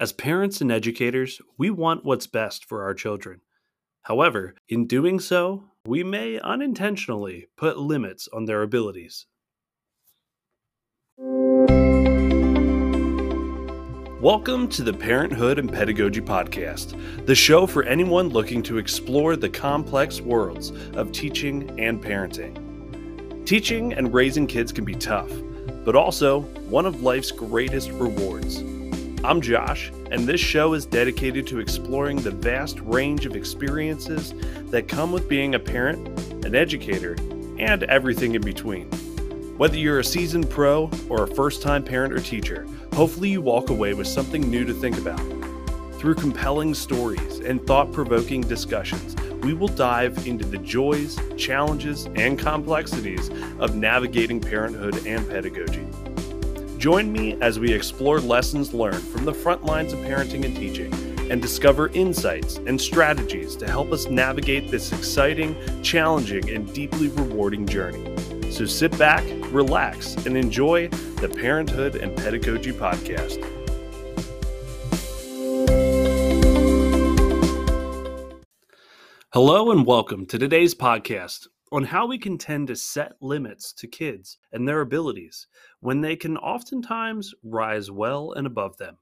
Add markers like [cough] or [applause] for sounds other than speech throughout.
As parents and educators, we want what's best for our children. However, in doing so, we may unintentionally put limits on their abilities. Welcome to the Parenthood and Pedagogy Podcast, the show for anyone looking to explore the complex worlds of teaching and parenting. Teaching and raising kids can be tough, but also one of life's greatest rewards. I'm Josh, and this show is dedicated to exploring the vast range of experiences that come with being a parent, an educator, and everything in between. Whether you're a seasoned pro or a first time parent or teacher, hopefully you walk away with something new to think about. Through compelling stories and thought provoking discussions, we will dive into the joys, challenges, and complexities of navigating parenthood and pedagogy. Join me as we explore lessons learned from the front lines of parenting and teaching and discover insights and strategies to help us navigate this exciting, challenging, and deeply rewarding journey. So sit back, relax, and enjoy the Parenthood and Pedagogy Podcast. Hello, and welcome to today's podcast on how we can tend to set limits to kids and their abilities when they can oftentimes rise well and above them.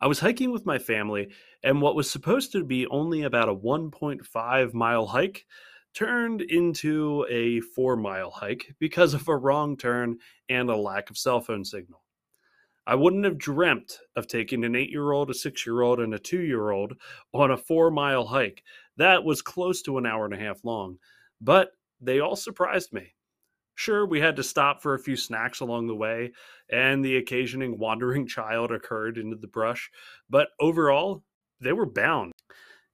I was hiking with my family, and what was supposed to be only about a 1.5 mile hike turned into a four mile hike because of a wrong turn and a lack of cell phone signal. I wouldn't have dreamt of taking an eight year old, a six year old, and a two year old on a four mile hike that was close to an hour and a half long, but they all surprised me. Sure, we had to stop for a few snacks along the way, and the occasioning wandering [laughs] child occurred into the brush, but overall, they were bound.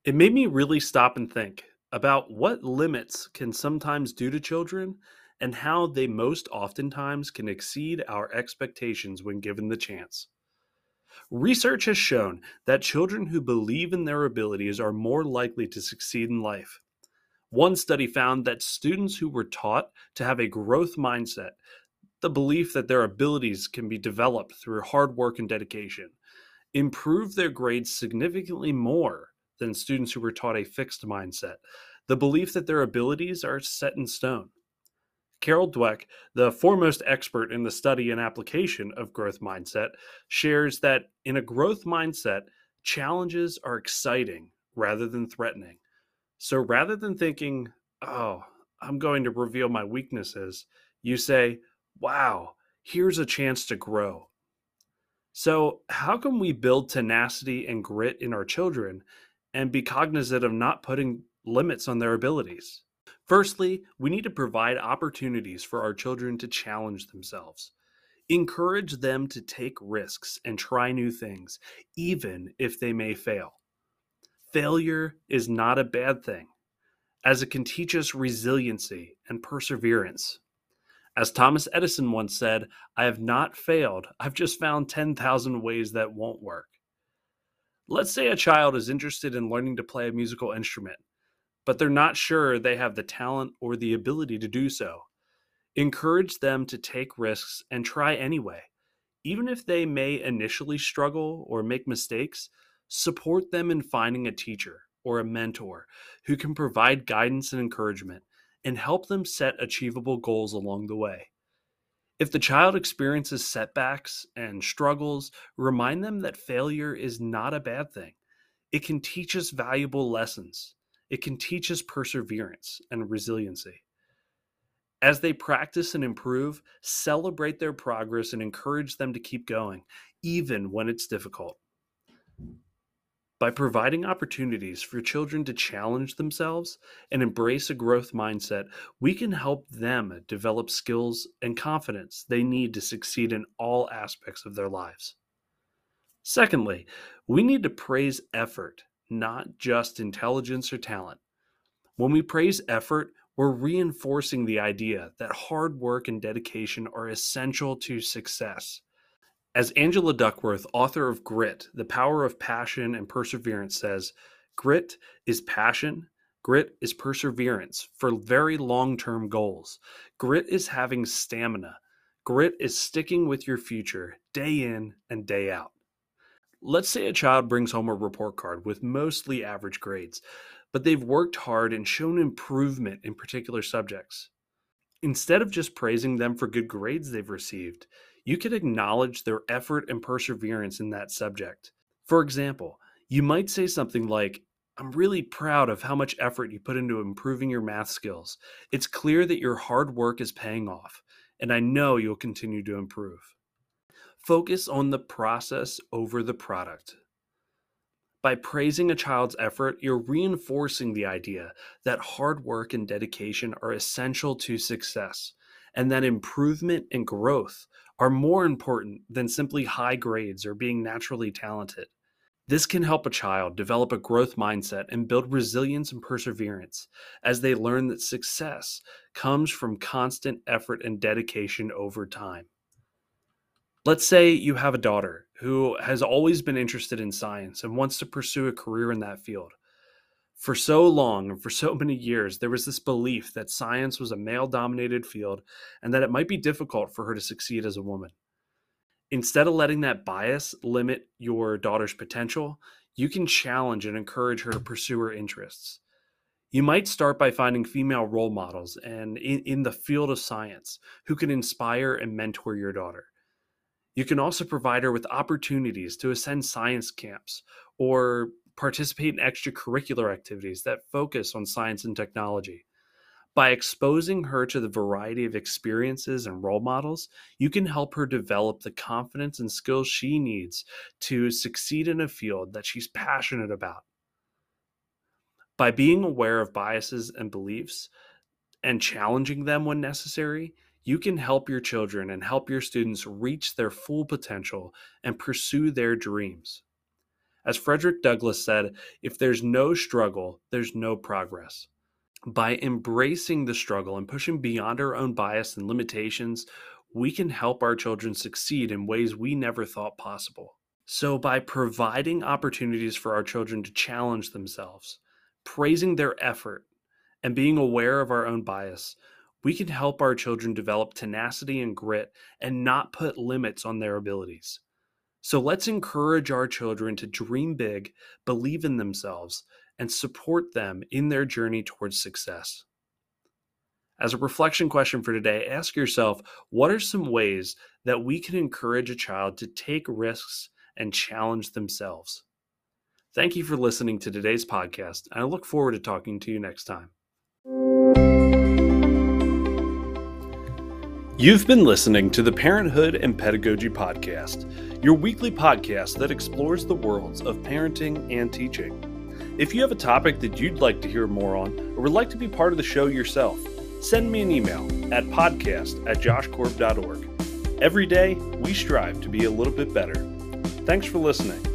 It made me really stop and think about what limits can sometimes do to children and how they most oftentimes can exceed our expectations when given the chance. Research has shown that children who believe in their abilities are more likely to succeed in life. One study found that students who were taught to have a growth mindset, the belief that their abilities can be developed through hard work and dedication, improved their grades significantly more than students who were taught a fixed mindset, the belief that their abilities are set in stone. Carol Dweck, the foremost expert in the study and application of growth mindset, shares that in a growth mindset, challenges are exciting rather than threatening. So rather than thinking, oh, I'm going to reveal my weaknesses, you say, wow, here's a chance to grow. So, how can we build tenacity and grit in our children and be cognizant of not putting limits on their abilities? Firstly, we need to provide opportunities for our children to challenge themselves. Encourage them to take risks and try new things, even if they may fail. Failure is not a bad thing, as it can teach us resiliency and perseverance. As Thomas Edison once said, I have not failed, I've just found 10,000 ways that won't work. Let's say a child is interested in learning to play a musical instrument, but they're not sure they have the talent or the ability to do so. Encourage them to take risks and try anyway. Even if they may initially struggle or make mistakes, support them in finding a teacher or a mentor who can provide guidance and encouragement and help them set achievable goals along the way. If the child experiences setbacks and struggles, remind them that failure is not a bad thing. It can teach us valuable lessons. It can teach us perseverance and resiliency. As they practice and improve, celebrate their progress and encourage them to keep going, even when it's difficult. By providing opportunities for children to challenge themselves and embrace a growth mindset, we can help them develop skills and confidence they need to succeed in all aspects of their lives. Secondly, we need to praise effort, not just intelligence or talent. When we praise effort, we're reinforcing the idea that hard work and dedication are essential to success. As Angela Duckworth, author of Grit, The Power of Passion and Perseverance, says, grit is passion, grit is perseverance for very long term goals. Grit is having stamina, grit is sticking with your future day in and day out. Let's say a child brings home a report card with mostly average grades, but they've worked hard and shown improvement in particular subjects. Instead of just praising them for good grades they've received, you can acknowledge their effort and perseverance in that subject. For example, you might say something like, I'm really proud of how much effort you put into improving your math skills. It's clear that your hard work is paying off, and I know you'll continue to improve. Focus on the process over the product. By praising a child's effort, you're reinforcing the idea that hard work and dedication are essential to success, and that improvement and growth are more important than simply high grades or being naturally talented. This can help a child develop a growth mindset and build resilience and perseverance as they learn that success comes from constant effort and dedication over time. Let's say you have a daughter who has always been interested in science and wants to pursue a career in that field. For so long and for so [laughs] many years, there was this belief that science was a male dominated field and that it might be difficult for her to succeed as a woman. Instead of letting that bias limit your daughter's potential, you can challenge and encourage her to pursue her interests. You might start by finding female role models and in, in the field of science who can inspire and mentor your daughter. You can also provide her with opportunities to attend science camps or participate in extracurricular activities that focus on science and technology. By exposing her to the variety of experiences and role models, you can help her develop the confidence and skills she needs to succeed in a field that she's passionate about. By being aware of biases and beliefs and challenging them when necessary, you can help your children and help your students reach their full potential and pursue their dreams. As Frederick Douglass said, if there's no struggle, there's no progress. By embracing the struggle and pushing beyond our own bias and limitations, we can help our children succeed in ways we never thought possible. So, by providing opportunities for our children to challenge themselves, praising their effort, and being aware of our own bias, we can help our children develop tenacity and grit and not put limits on their abilities. So let's encourage our children to dream big, believe in themselves, and support them in their journey towards success. As a reflection question for today, ask yourself what are some ways that we can encourage a child to take risks and challenge themselves? Thank you for listening to today's podcast, and I look forward to talking to you next time. You've been listening to the Parenthood and Pedagogy Podcast, your weekly podcast that explores the worlds of parenting and teaching. If you have a topic that you'd like to hear more on or would like to be part of the show yourself, send me an email at podcast at joshcorb.org. Every day, we strive to be a little bit better. Thanks for listening.